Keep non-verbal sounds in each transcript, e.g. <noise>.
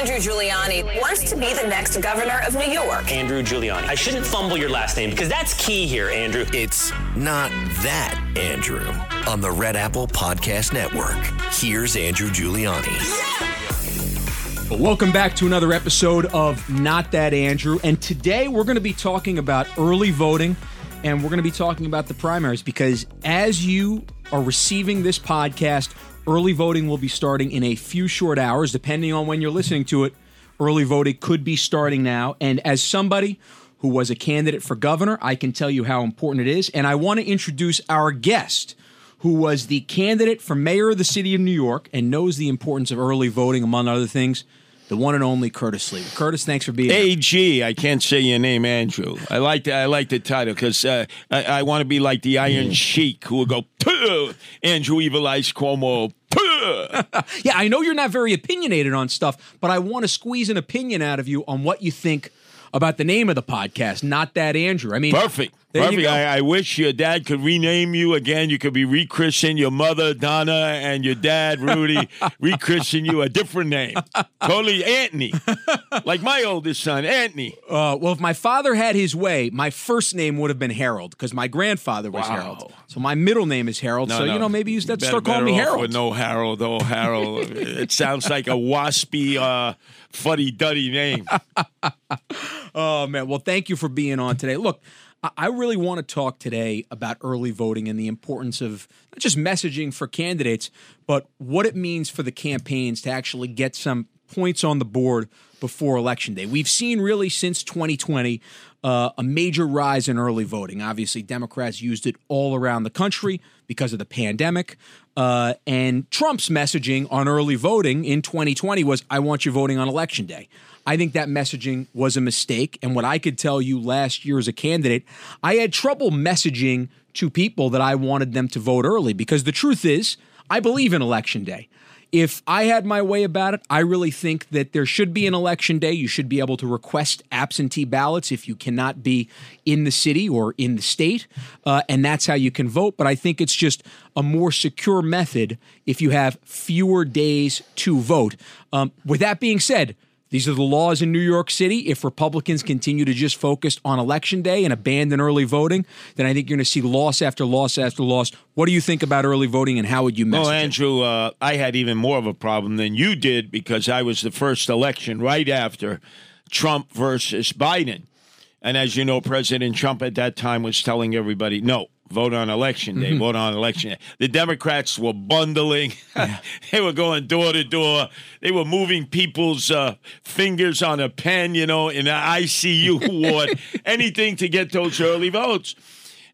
Andrew Giuliani wants to be the next governor of New York. Andrew Giuliani. I shouldn't fumble your last name because that's key here, Andrew. It's not that Andrew on the Red Apple Podcast Network. Here's Andrew Giuliani. Welcome back to another episode of Not That Andrew. And today we're going to be talking about early voting and we're going to be talking about the primaries because as you are receiving this podcast, early voting will be starting in a few short hours, depending on when you're listening to it. Early voting could be starting now. And as somebody who was a candidate for governor, I can tell you how important it is. And I want to introduce our guest, who was the candidate for mayor of the city of New York and knows the importance of early voting, among other things the one and only Curtis Sliwa. Curtis, thanks for being here. AG, I can't say your name, Andrew. I like the, I like the title because uh, I, I want to be like the Iron Sheik who will go, "Puh, Andrew Evil Eyes Cuomo. puh." <laughs> Yeah, I know you're not very opinionated on stuff, but I want to squeeze an opinion out of you on what you think about the name of the podcast, not that Andrew. I mean, Perfect. There you Perfect. go. I, I wish your dad could rename you again. You could be rechristened. Your mother, Donna, and your dad, Rudy, <laughs> rechristen you a different name. Totally Anthony. like my oldest son, Anthony. Uh, well, if my father had his way, my first name would have been Harold because my grandfather was Wow. Harold. So my middle name is Harold. No, so no. you know, maybe you should Better- start calling better me Harold. With no Harold, oh Harold. it sounds like a waspy, uh, fuddy duddy name. <laughs> Oh man, well, thank you for being on today. Look, I- really want to talk today about early voting and the importance of not just messaging for candidates, but what it means for the campaigns to actually get some points on the board before election day. We've seen really since 2020 uh, a major rise in early voting. Obviously, Democrats used it all around the country because of the pandemic. Uh, and Trump's messaging on early voting in 2020 was, I want you voting on election day. I think that messaging was a mistake. And what I could tell you last year as a candidate, I had trouble messaging to people that I wanted them to vote early because the truth is, I believe in election day. If I had my way about it, I really think that there should be an election day. You should be able to request absentee ballots if you cannot be in the city or in the state, uh, and that's how you can vote. But I think it's just a more secure method if you have fewer days to vote. Um, with that being said, these are the laws in New York City. If Republicans continue to just focus on election day and abandon early voting, then I think you're going to see loss after loss after loss. What do you think about early voting and how would you message Well? Andrew, uh, I had even more of a problem than you did because I was the first election right after Trump versus Biden. And as you know, President Trump at that time was telling everybody, no, vote on election Mm-hmm. day, vote on election day. The Democrats were bundling, <laughs> they were going door to door, they were moving people's uh, fingers on a pen, you know, in an ICU <laughs> ward, anything to get those early votes.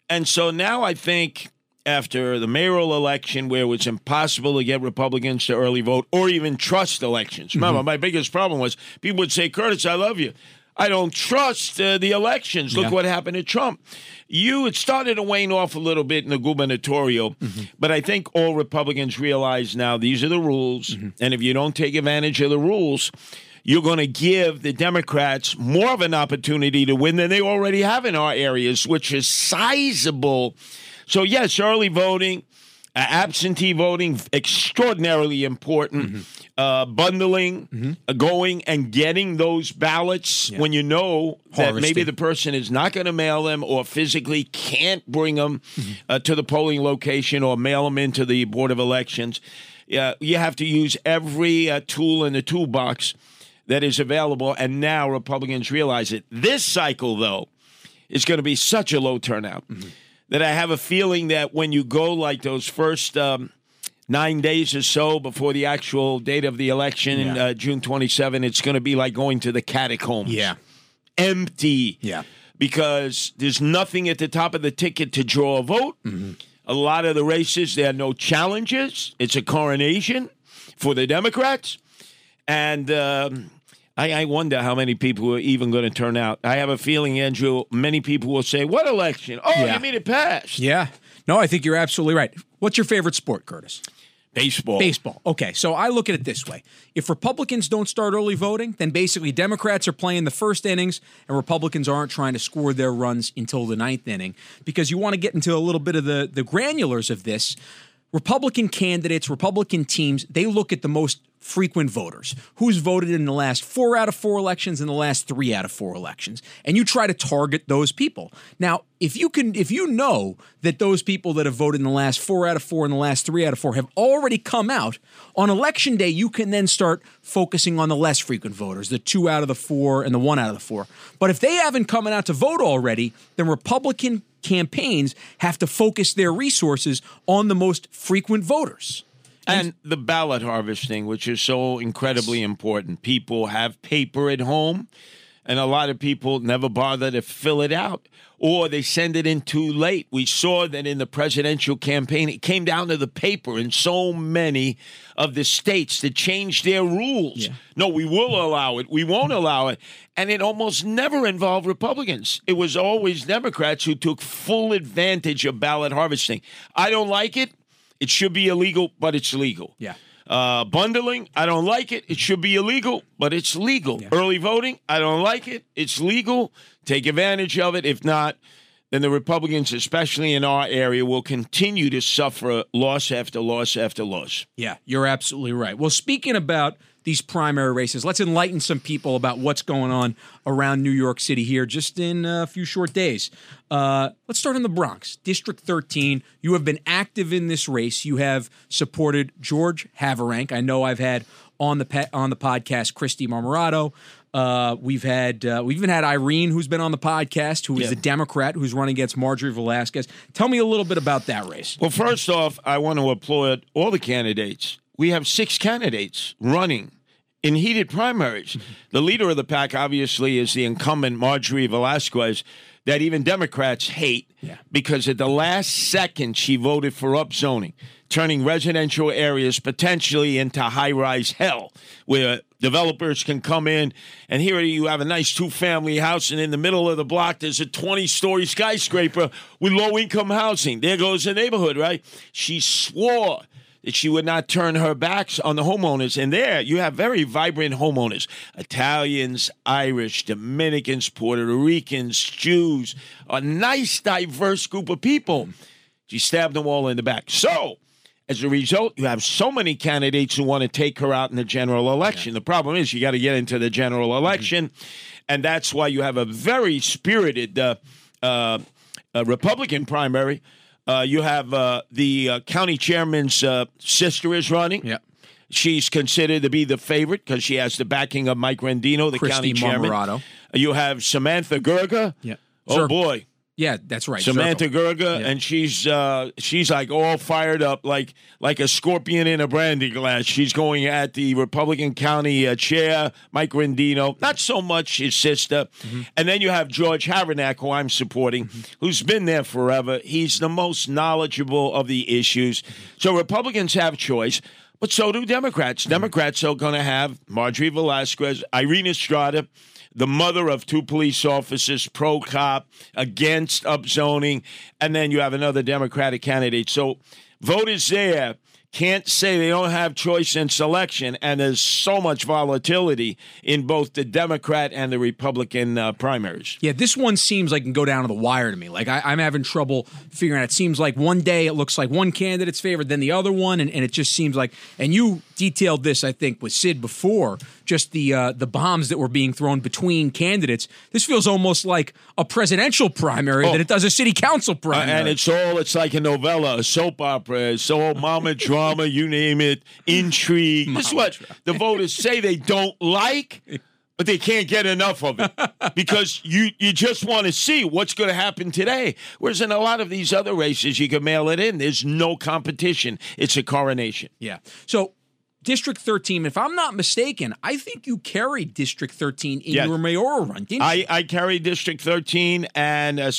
And so now I think after the mayoral election, where it was impossible to get Republicans to early vote or even trust elections. Remember, my biggest problem was people would say, Curtis, I love you. I don't trust uh, the elections. Look Yeah. what happened to Trump. You, it started to wane off a little bit in the gubernatorial, but I think all Republicans realize now these are the rules. And if you don't take advantage of the rules, you're going to give the Democrats more of an opportunity to win than they already have in our areas, which is sizable. So, yes, early voting, absentee voting, extraordinarily important. Uh, bundling, uh, going and getting those ballots when you know that maybe the person is not going to mail them or physically can't bring them uh, to the polling location or mail them into the Board of Elections. Yeah, you have to use every uh, tool in the toolbox that is available. And now Republicans realize it. This cycle, though, is going to be such a low turnout that I have a feeling that when you go like those first um, nine days or so before the actual date of the election, Yeah. uh, June 27, it's going to be like going to the catacombs. Yeah. Empty. Yeah. Because there's nothing at the top of the ticket to draw a vote. A lot of the races, there are no challenges. It's a coronation for the Democrats. And um, I, I wonder how many people are even going to turn out. I have a feeling, Andrew, many people will say, What election? Oh, Yeah. you mean it passed? Yeah. No, I think you're absolutely right. What's your favorite sport, Curtis? Baseball. Baseball. Okay, so I look at it this way. If Republicans don't start early voting, then basically Democrats are playing the first innings and Republicans aren't trying to score their runs until the ninth inning because you want to get into a little bit of the, the granulars of this. Republican candidates, Republican teams, they look at the most frequent voters, who's voted in the last four out of four elections and the last three out of four elections, and you try to target those people. Now, if you can, if you know that those people that have voted in the last four out of four and the last three out of four have already come out on election day, you can then start focusing on the less frequent voters, the two out of the four and the one out of the four. But if they haven't come out to vote already, then Republican campaigns have to focus their resources on the most frequent voters. And the ballot harvesting, which is so incredibly important. People have paper at home, and a lot of people never bother to fill it out, or they send it in too late. We saw that in the presidential campaign, it came down to the paper in so many of the states that changed their rules. No, we will allow it, we won't mm-hmm. allow it. And it almost never involved Republicans. It was always Democrats who took full advantage of ballot harvesting. I don't like it. It should be illegal, but it's legal. Yeah. Uh, bundling, I don't like it. It should be illegal, but it's legal. Early voting, I don't like it. It's legal. Take advantage of it. If not, then the Republicans, especially in our area, will continue to suffer loss after loss after loss. Yeah, you're absolutely right. Well, speaking about these primary races, let's enlighten some people about what's going on around New York City here just in a few short days. Uh, let's start in the Bronx, District 13. You have been active in this race. You have supported George Havranek. I know I've had on the pe- on the podcast Christy Marmorato. Uh, we've had uh, we've even had Irene, who's been on the podcast, who is Yeah. a Democrat who's running against Marjorie Velasquez. Tell me a little bit about that race. Well, first off, I want to applaud all the candidates. We have six candidates running in heated primaries. <laughs> the leader of the pack, obviously, is the incumbent Marjorie Velasquez, that even Democrats hate because at the last second she voted for upzoning, turning residential areas potentially into high rise hell where developers can come in and here you have a nice two family house and in the middle of the block there's a 20 story skyscraper with low income housing. There goes the neighborhood right? She swore she would not turn her backs on the homeowners. And there you have very vibrant homeowners Italians, Irish, Dominicans, Puerto Ricans, Jews, a nice, diverse group of people. She stabbed them all in the back. So, as a result, you have so many candidates who want to take her out in the general election. The problem is you got to get into the general election, and that's why you have a very spirited uh, uh, uh, Republican primary. Uh, you have uh, the uh, county chairman's uh, sister is running. Yeah. She's considered to be the favorite because she has the backing of Mike Rendino, the Christy county chairman. Marmorato. You have Samantha Zherka. Yeah. Oh boy. Yeah, that's right. Samantha Circle. Zherka, and she's uh, she's like all fired up, like like a scorpion in a brandy glass. She's going at the Republican county uh, chair, Mike Rendino. Not so much his sister, Mm-hmm. and then you have George Havranek, who I'm supporting, who's been there forever. He's the most knowledgeable of the issues. So Republicans have choice. But so do Democrats. Mm-hmm. Democrats are going to have Marjorie Velasquez, Irene Estrada, the mother of two police officers, pro cop, against upzoning, and then you have another Democratic candidate. So voters there can't say they don't have choice in selection, and there's so much volatility in both the Democrat and the Republican uh, primaries. Yeah, this one seems like it can go down to the wire to me. Like I, I'm having trouble figuring out. It seems like one day it looks like one candidate's favored, then the other one, and, and it just seems like. And you detailed this, I think, with Sid before, just the uh, the bombs that were being thrown between candidates. This feels almost like a presidential primary Oh. than it does a city council Uh, primary. and it's all, it's like a novella, a soap opera. It's all mama <laughs> drama, you name it, intrigue. this is what the voters say they don't like, but they can't get enough of it because you, you just want to see what's going to happen today. Whereas in a lot of these other races, you can mail it in. There's no competition. It's a coronation. yeah. So. District 13, if I'm not mistaken, I think you carried District 13 in Yes. your mayoral run, didn't you? I, I carried District 13, and uh,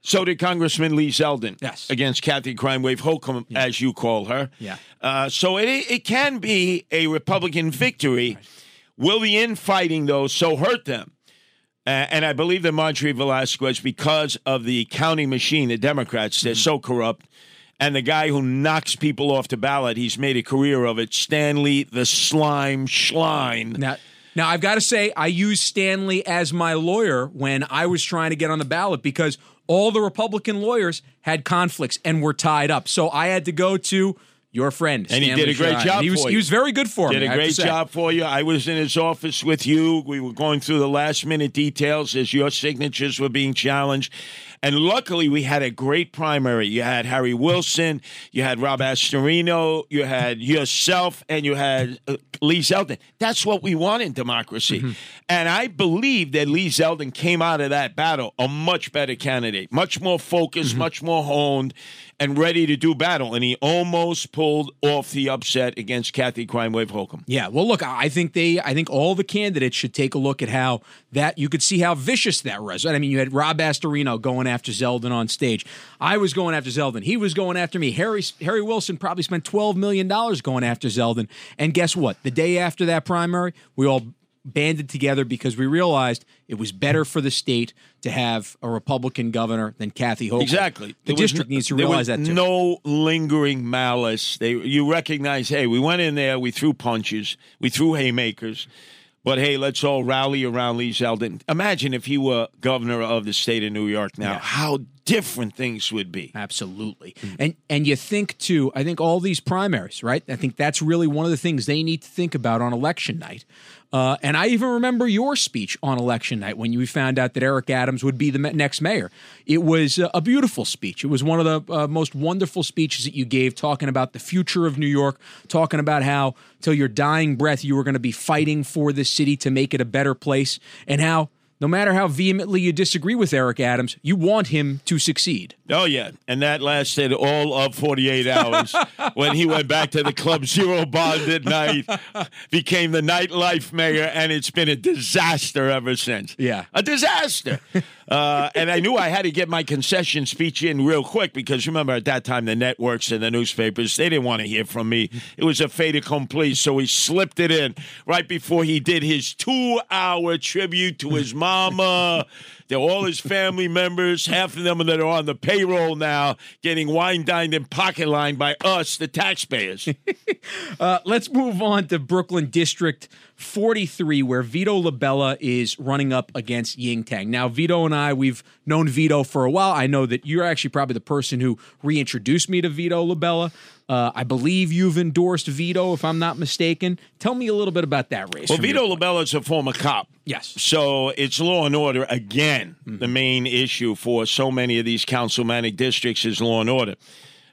so did Congressman Lee Zeldin Yes. against Kathy Crime Wave Hochul, as you call her. Yeah. Uh, so it, it can be a Republican victory. Will the infighting, though, so hurt them? Uh, and I believe that Marjorie Velasquez, because of the county machine, the Democrats, they're so corrupt. And the guy who knocks people off the ballot, he's made a career of it. Stanley the Slime Schlein. Now, now I've got to say, I used Stanley as my lawyer when I was trying to get on the ballot because all the Republican lawyers had conflicts and were tied up. So I had to go to your friend, And he did a great job He was he was very good for Did me. a have to great job for you. I was in his office with you. We were going through the last minute details as your signatures were being challenged. And luckily, we had a great primary. You had Harry Wilson, you had Rob Astorino, you had yourself, and you had uh, Lee Zeldin. That's what we want in democracy. Mm-hmm. And I believe that Lee Zeldin came out of that battle a much better candidate, much more focused, Mm-hmm. much more honed, and ready to do battle. And he almost pulled off the upset against Kathy Crime Wave Hochul. Yeah, well, look, I think they, I think all the candidates should take a look at how that you could see how vicious that was. I mean, you had Rob Astorino going after Zeldin on stage. I was going after Zeldin. He was going after me. Harry Harry Wilson probably spent twelve million dollars going after Zeldin. And guess what? The day after that primary, we all banded together because we realized it was better for the state to have a Republican governor than Kathy Hochul. Exactly. The There district n- needs to realize that too. No lingering malice. They you recognize, hey, we went in there, we threw punches, we threw haymakers. But hey, let's all rally around Lee Zeldin. Imagine if he were governor of the state of New York now, Yeah. how different things would be. Absolutely. And and you think too, I think all these primaries, right? I think that's really one of the things they need to think about on election night. Uh, and I even remember your speech on election night when you found out that Eric Adams would be the next mayor. It was a beautiful speech. It was one of the uh, most wonderful speeches that you gave, talking about the future of New York, talking about how till your dying breath you were going to be fighting for this city to make it a better place, and how no matter how vehemently you disagree with Eric Adams, you want him to succeed. Oh yeah, and that lasted all of 48 hours <laughs> when he went back to the Club Zero Bond at night, became the nightlife mayor, and it's been a disaster ever since. Yeah. a disaster. Uh, and I knew I had to get my concession speech in real quick because remember at that time the networks and the newspapers they didn't want to hear from me. It was a fait accompli, so he slipped it in right before he did his two-hour tribute to his mama. They're all his family members, half of them that are on the payroll now, getting wine dined and pocket lined by us, the taxpayers. <laughs> Uh, let's move on to Brooklyn District 43, where Vito Labella is running up against Ying Tan. Now, Vito and I, we've known Vito for a while. I know that you're actually probably the person who reintroduced me to Vito Labella. Uh, I believe you've endorsed Vito, if I'm not mistaken. Tell me a little bit about that race. Well, Vito Labella is a former cop. Yes. So it's law and order again. The main issue for so many of these councilmanic districts is law and order.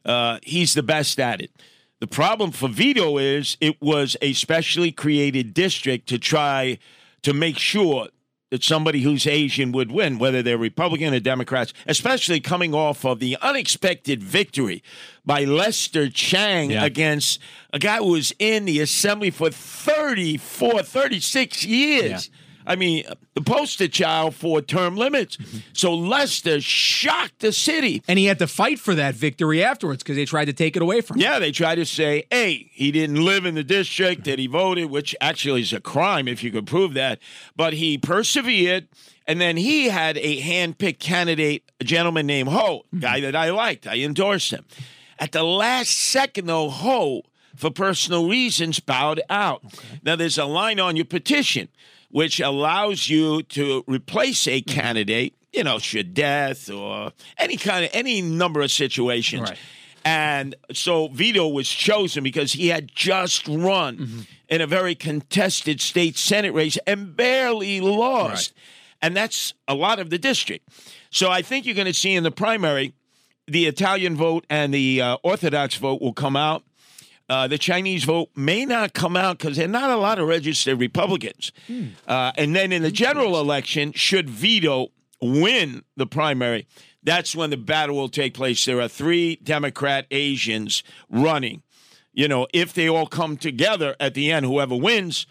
Uh, he's the best at it. The problem for Vito is it was a specially created district to try to make sure that somebody who's Asian would win, whether they're Republican or Democrats, especially coming off of the unexpected victory by Lester Chang Yeah. against a guy who was in the assembly for 34, 36 years. I mean, the poster child for term limits. So Lester shocked the city. And he had to fight for that victory afterwards because they tried to take it away from him. Yeah, they tried to say, hey, he didn't live in the district that he voted, which actually is a crime if you could prove that. But he persevered. And then he had a hand-picked candidate, a gentleman named Ho, guy mm-hmm. that I liked. I endorsed him. At the last second, though, Ho, for personal reasons, bowed out. Now, there's a line on your petition which allows you to replace a candidate, you know, should death or any kind of any number of situations. Right. And so Vito was chosen because he had just run in a very contested state Senate race and barely lost. And that's a lot of the district. So I think you're going to see in the primary, the Italian vote and the uh, Orthodox vote will come out. Uh, the Chinese vote may not come out because there are not a lot of registered Republicans. Uh, and then in the general election, should Vito win the primary, that's when the battle will take place. There are three Democrat Asians running. You know, if they all come together at the end, whoever wins,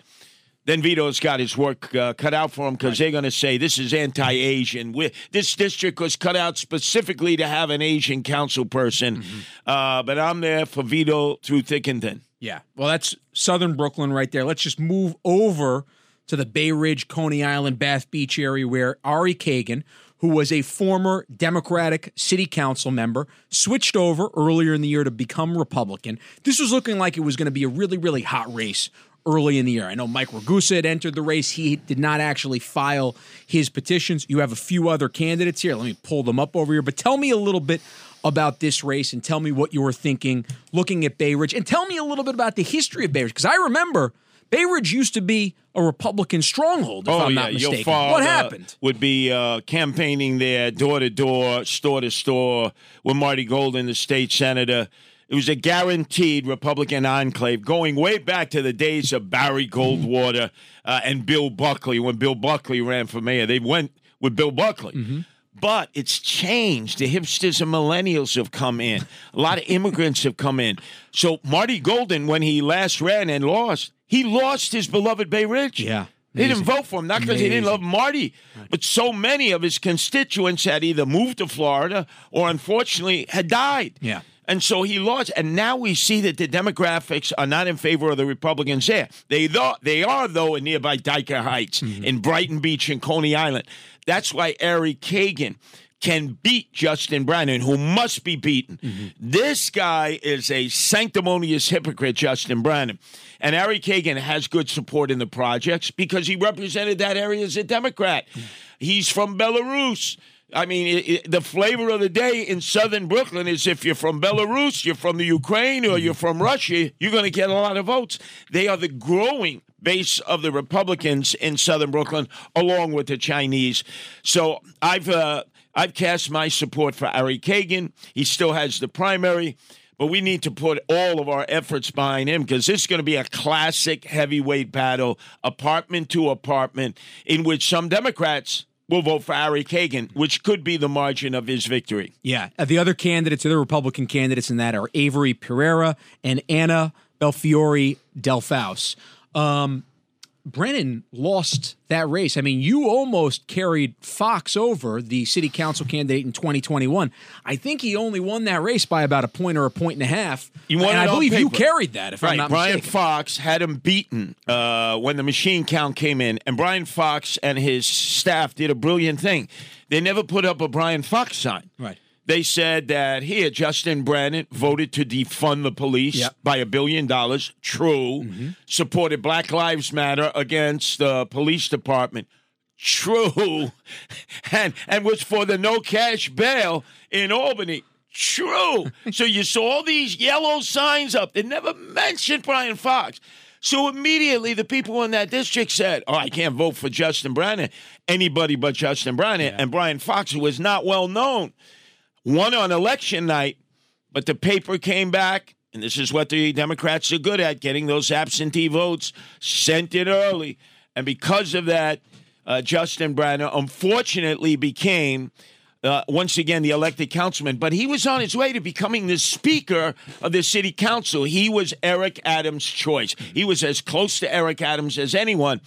then Vito's got his work uh, cut out for him because they're going to say this is anti-Asian. we this district was cut out specifically to have an Asian council person, uh, but I'm there for Vito through thick and thin. Yeah. Well, that's southern Brooklyn right there. Let's just move over to the Bay Ridge, Coney Island, Bath Beach area where Ari Kagan, who was a former Democratic city council member, switched over earlier in the year to become Republican. This was looking like it was going to be a really, really hot race early in the year. I know Mike Ragusa had entered the race. He did not actually file his petitions. You have a few other candidates here. Let me pull them up over here. But tell me a little bit about this race and tell me what you were thinking looking at Bay Ridge and tell me a little bit about the history of Bay Ridge because I remember Bay Ridge used to be a Republican stronghold, if oh I'm yeah, not your father what happened? would be uh, campaigning there, door to door, store to store, with Marty Golden, the state senator. It was a guaranteed Republican enclave going way back to the days of Barry Goldwater uh, and Bill Buckley. When Bill Buckley ran for mayor, they went with Bill Buckley. Mm-hmm. But it's changed. The hipsters and millennials have come in. A lot of immigrants have come in. So Marty Golden, when he last ran and lost, he lost his beloved Bay Ridge. Yeah. They didn't vote for him, not because he didn't love Marty, but so many of his constituents had either moved to Florida or unfortunately had died. Yeah. And so he lost. And now we see that the demographics are not in favor of the Republicans there. They thought they are, though, in nearby Dyker Heights, mm-hmm. in Brighton Beach, and Coney Island. That's why Ari Kagan can beat Justin Brannan, who must be beaten. Mm-hmm. This guy is a sanctimonious hypocrite, Justin Brannan. And Ari Kagan has good support in the projects because he represented that area as a Democrat. Mm. He's from Belarus. I mean, it, it- the flavor of the day in southern Brooklyn is if you're from Belarus, you're from the Ukraine, or you're from Russia, you're going to get a lot of votes. They are the growing base of the Republicans in southern Brooklyn, along with the Chinese. So I've uh, I've cast my support for Ari Kagan. He still has the primary. But we need to put all of our efforts behind him because this is going to be a classic heavyweight battle, apartment to apartment, in which some Democrats will vote for Ari Kagan, which could be the margin of his victory. Yeah. Uh, the other candidates, the other Republican candidates in that are Avery Pereira and Anna Belfiore Delfaus. Um, Brannan lost that race. I mean, you almost carried Fox over, the city council candidate in 2021. I think he only won that race by about a point or a point and a half. You won and I believe you carried that, if I'm not Brian mistaken. Fox had him beaten uh, when the machine count came in, and Brian Fox and his staff did a brilliant thing. They never put up a Brian Fox sign. Right. They said that here, Justin Brannan voted to defund the police Yep. by a billion dollars. True. Mm-hmm. Supported Black Lives Matter against the police department. True. <laughs> And and was for the no cash bail in Albany. True. <laughs> so you saw all these yellow signs up. They never mentioned Brian Fox. So immediately the people in that district said, Oh, I can't vote for Justin Brannan. Anybody but Justin Brannan. And Brian Fox, who was not well known, won on election night, but the paper came back, and this is what the Democrats are good at getting those absentee votes, sent it early. And because of that, uh, Justin Brannan unfortunately became. Uh, once again, the elected councilman, but he was on his way to becoming the speaker of the city council. He was Eric Adams' choice. He was as close to Eric Adams as anyone.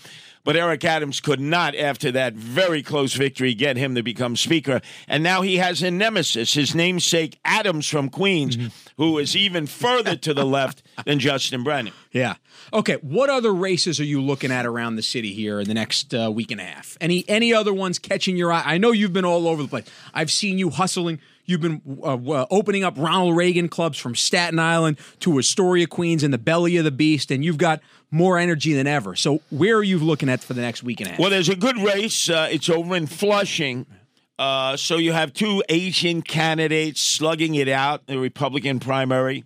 But Eric Adams could not, after that very close victory, get him to become Speaker. And now he has a nemesis, his namesake Adams from Queens, who is even further to the left <laughs> than Justin Brannan. Yeah. Okay. What other races are you looking at around the city here in the next uh, week and a half? Any any other ones catching your eye? I know you've been all over the place. I've seen you hustling. You've been uh, uh, opening up Ronald Reagan clubs from Staten Island to Astoria, Queens, and the belly of the beast, and you've got more energy than ever. So, where are you looking at for the next week and a half? Well, there's a good race. Uh, it's over in Flushing. Uh, so you have two Asian candidates slugging it out in the Republican primary.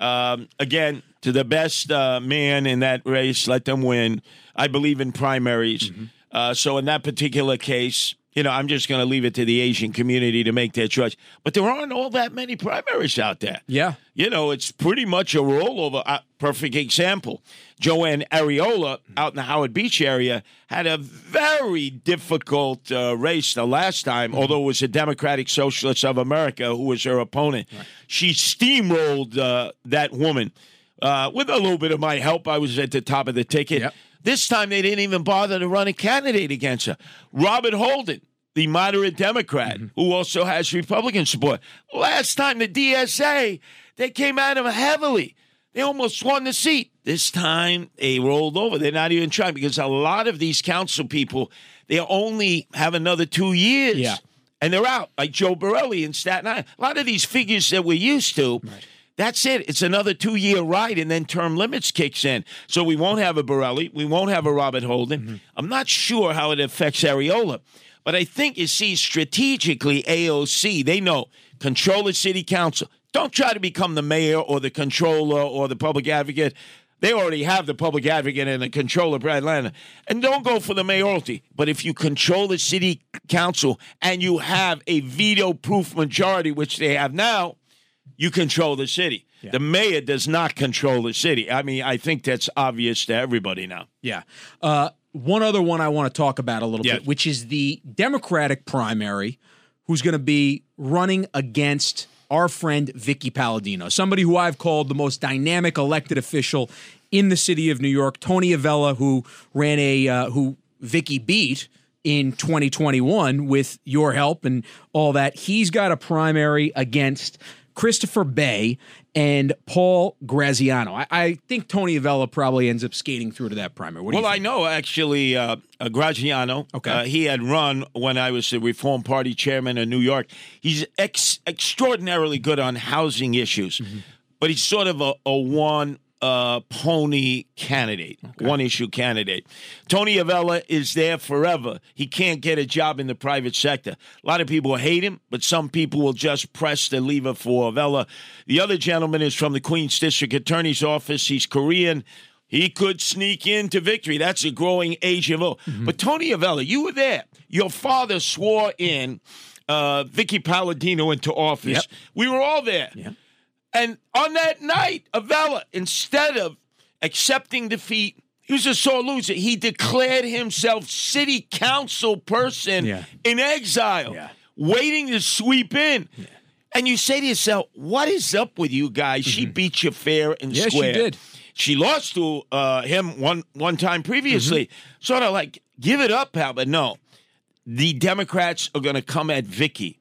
Um, again, to the best uh, man in that race, let them win. I believe in primaries. Uh, so in that particular case, you know, I'm just going to leave it to the Asian community to make their choice. But there aren't all that many primaries out there. Yeah. You know, it's pretty much a rollover. Uh, perfect example. Joanne Ariola out in the Howard Beach area had a very difficult uh, race the last time, although it was the Democratic Socialists of America who was her opponent. She steamrolled uh, that woman. Uh, with a little bit of my help, I was at the top of the ticket. Yep. This time they didn't even bother to run a candidate against her. Robert Holden, the moderate Democrat, mm-hmm. who also has Republican support. Last time the DSA, they came at him heavily. They almost won the seat. This time they rolled over. They're not even trying because a lot of these council people, they only have another two years. Yeah. And they're out, like Joe Borelli in Staten Island. A lot of these figures that we're used to, that's it. It's another two year ride, and then term limits kicks in. So we won't have a Borelli. We won't have a Robert Holden. Mm-hmm. I'm not sure how it affects Ariola, but I think you see strategically AOC, they know control the city council. Don't try to become the mayor or the controller or the public advocate. They already have the public advocate and the controller, Brad Lander. And don't go for the mayoralty. But if you control the city council and you have a veto proof majority, which they have now, you control the city. The mayor does not control the city. I mean, I think that's obvious to everybody now. Yeah. Uh, one other one I want to talk about a little Yeah. bit, which is the Democratic primary, who's going to be running against our friend Vicky Paladino, somebody who I've called the most dynamic elected official in the city of New York, Tony Avella, who ran a uh, who Vicky beat in 2021 with your help and all that. He's got a primary against Christopher Bae and Paul Graziano. I, I think Tony Avella probably ends up skating through to that do Well, I know actually uh, uh, Graziano. Okay. Uh, he had run when I was the Reform Party chairman in New York. He's ex- extraordinarily good on housing issues, Mm-hmm. but he's sort of a, a one uh, pony candidate, one issue candidate. Tony Avella is there forever. He can't get a job in the private sector. A lot of people hate him, but some people will just press the lever for Avella. The other gentleman is from the Queens District Attorney's Office. He's Korean. He could sneak into victory. That's a growing age of vote. But Tony Avella, you were there. Your father swore in uh, Vicky Paladino into office. Yep. We were all there. And on that night, Avella, instead of accepting defeat, he was a sore loser. He declared himself city council person Yeah. in exile, Yeah. waiting to sweep in. And you say to yourself, what is up with you guys? She beat you fair and Mm-hmm. Yeah, she square. did. She lost to uh, him one one time previously. Mm-hmm. Sort of like, give it up, pal. But no, the Democrats are going to come at Vicky,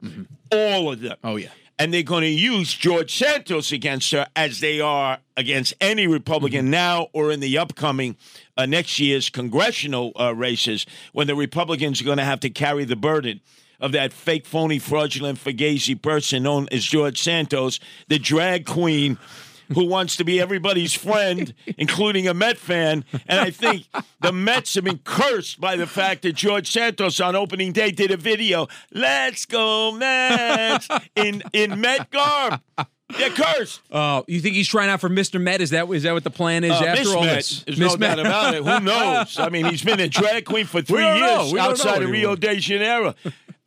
all of them. Oh, yeah. And they're going to use George Santos against her as they are against any Republican Mm-hmm. now or in the upcoming uh, next year's congressional uh, races when the Republicans are going to have to carry the burden of that fake, phony, fraudulent, fugazi person known as George Santos, the drag queen who wants to be everybody's friend, including a Met fan. And I think the Mets have been cursed by the fact that George Santos on opening day did a video, "Let's go Mets" in in Met garb. They're cursed. Oh, you think he's trying out for Mr. Met? Is that is that what the plan is Uh, after Miss all Met, this? There's Miss no Met. doubt about it. Who <laughs> knows? I mean, he's been a drag queen for three years We don't know outside of. Rio de Janeiro.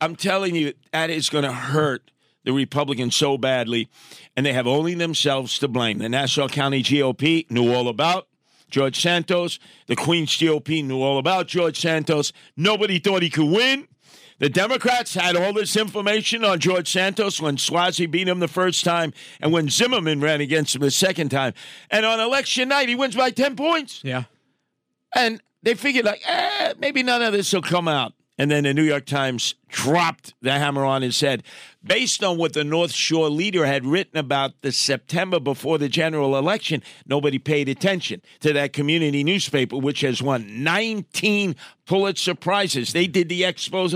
I'm telling you, that is going to hurt the Republicans so badly, and they have only themselves to blame. The Nassau County GOP knew all about George Santos. The Queens GOP knew all about George Santos. Nobody thought he could win. The Democrats had all this information on George Santos when Suozzi beat him the first time and when Zimmerman ran against him the second time. And on election night, he wins by 10 points. Yeah. And they figured, like, eh, maybe none of this will come out. And then the New York Times dropped the hammer on his head based on what the North Shore leader had written about the September before the general election. Nobody paid attention to that community newspaper, which has won 19 Pulitzer Prizes. They did the expose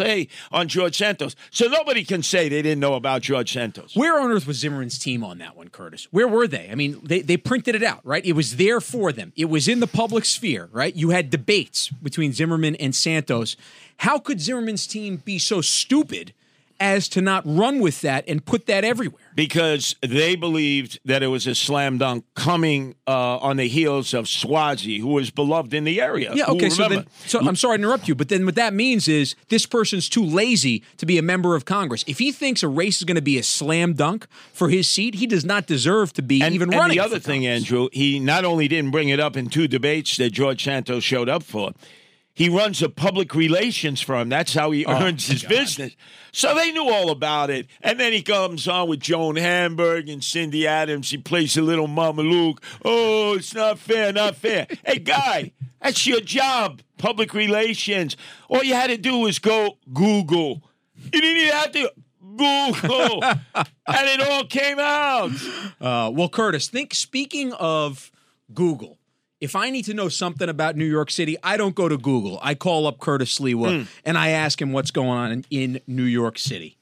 on George Santos. So nobody can say they didn't know about George Santos. Where on earth was Zimmerman's team on that one, Curtis? Where were they? I mean, they, they printed it out, right? It was there for them. It was in the public sphere, right? You had debates between Zimmerman and Santos. How could Zimmerman's team be so stupid as to not run with that and put that everywhere? because they believed that it was a slam dunk coming uh, on the heels of Suozzi, who was beloved in the area. Yeah, okay. So, then, so I'm sorry to interrupt you, but then what that means is this person's too lazy to be a member of Congress. If he thinks a race is going to be a slam dunk for his seat, he does not deserve to be and, even and running. the other thing. Andrew, he not only didn't bring it up in two debates that George Santos showed up for, he runs a public relations firm. That's how he earns his business. So they knew all about it. And then he comes on with Joan Hamburg and Cindy Adams. He plays a little Mama Luke. Oh, it's not fair, not fair. hey, guy, that's your job, public relations. All you had to do was go Google. You didn't even have to Google. and it all came out. Uh, well, Curtis, think speaking of Google, if I need to know something about New York City, I don't go to Google. I call up Curtis Sliwa hmm. and I ask him what's going on in, in New York City.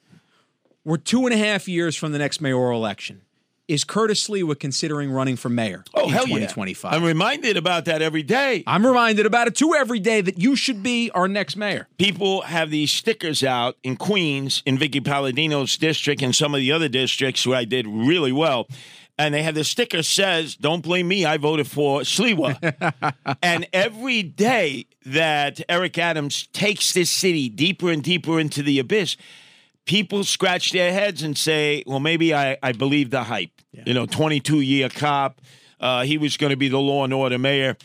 We're two and a half years from the next mayoral election. is Curtis Sliwa considering running for mayor Oh, in hell 2025? yeah. I'm reminded about that every day. I'm reminded about it too every day that you should be our next mayor. People have these stickers out in Queens, in Vicky Paladino's district, and some of the other districts where I did really well. And they have the sticker says, "Don't blame me. I voted for Sliwa." <laughs> and every day that Eric Adams takes this city deeper and deeper into the abyss, people scratch their heads and say, well, maybe I, I believe the hype. You know, 22 year cop. Uh, he was going to be the law and order mayor.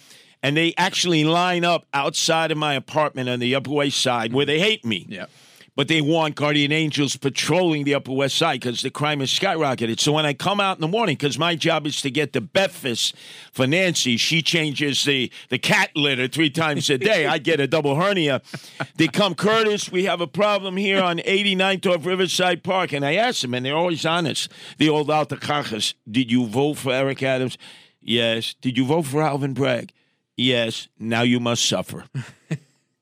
And they actually line up outside of my apartment on the Upper West Side where they hate me. Yeah. But they want Guardian Angels patrolling the Upper West Side because the crime has skyrocketed. So when I come out in the morning, because my job is to get the breakfast for Nancy, she changes the, the cat litter three times a day. I get a double hernia. They come, Curtis, we have a problem here on 89th off Riverside Park. And I ask them, and they're always honest. The old Alta Altacajas, did you vote for Eric Adams? Yes. Did you vote for Alvin Bragg? Yes. Now you must suffer.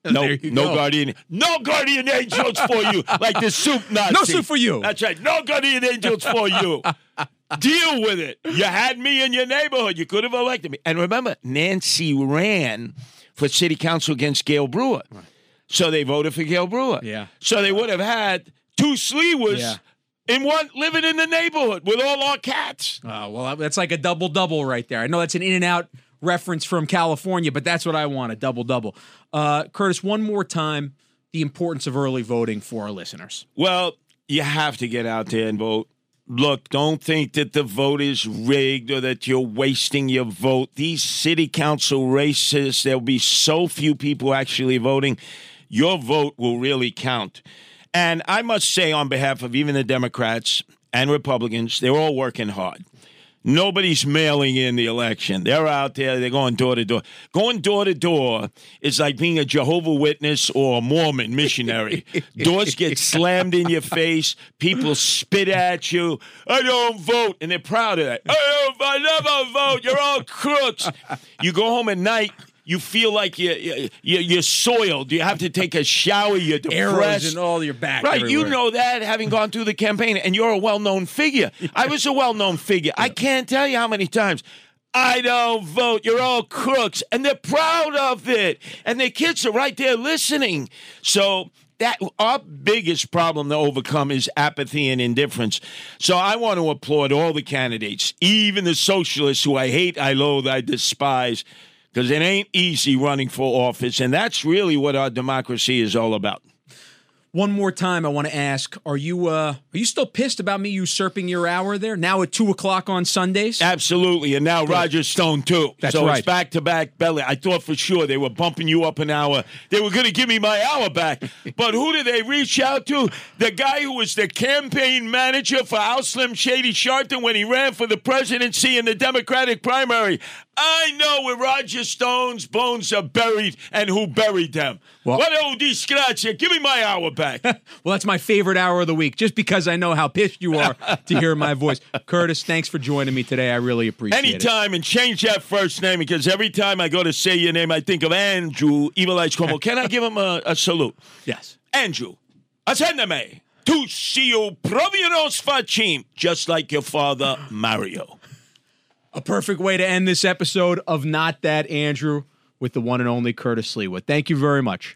No, no go. guardian, no guardian angels for you, <laughs> like the soup Nazi. No soup for you. That's right. No guardian angels for you. <laughs> Deal with it. You had me in your neighborhood. You could have elected me. And remember, Nancy ran for city council against Gail Brewer, so they voted for Gail Brewer. Yeah. So they would have had two Sliwas Yeah. in one living in the neighborhood with all our cats. Uh, well, that's like a double double right there. I know that's an in and out reference from California, but that's what I want a double double. Uh, Curtis, one more time, the importance of early voting for our listeners. Well, you have to get out there and vote. Look, don't think that the vote is rigged or that you're wasting your vote. These city council races, there'll be so few people actually voting. Your vote will really count. And I must say, on behalf of even the Democrats and Republicans, they're all working hard. Nobody's mailing in the election. They're out there, they're going door to door. Going door to door is like being a Jehovah Witness or a Mormon missionary. <laughs> Doors get slammed in your face, people spit at you. I don't vote, and they're proud of that. I don't I never vote. You're all crooks. You go home at night, you feel like you, you, you're soiled. You have to take a shower, you're Arrows depressed. in all your back. Right, you know that having gone through the campaign, and you're a well-known figure. <laughs> I was a well-known figure. I can't tell you how many times. I don't vote. You're all crooks, and they're proud of it, and their kids are right there listening. So that our biggest problem to overcome is apathy and indifference. So I want to applaud all the candidates, even the socialists who I hate, I loathe, I despise, because it ain't easy running for office, and that's really what our democracy is all about. One more time, I want to ask: Are you uh, are you still pissed about me usurping your hour there? Now at two o'clock on Sundays. Absolutely, and now Roger Stone too. That's so right. it's back to back belly. I thought for sure they were bumping you up an hour. They were going to give me my hour back, <laughs> but who did they reach out to? The guy who was the campaign manager for Al Slim Shady Sharpton when he ran for the presidency in the Democratic primary. I know where Roger Stone's bones are buried and who buried them. Well- what old disgracia? Give me my hour back. <laughs> Well, that's my favorite hour of the week, just because I know how pissed you are <laughs> to hear my voice. Curtis, thanks for joining me today. I really appreciate it. Anytime, and change that first name because every time I go to say your name, I think of Andrew Evil Eyes Cuomo. <laughs> Can I give him a, a salute? Yes. Andrew, ascendeme tu siu provinos facim, just like your father Mario. A perfect way to end this episode of Not That Andrew with the one and only Curtis Sliwa. Thank you very much.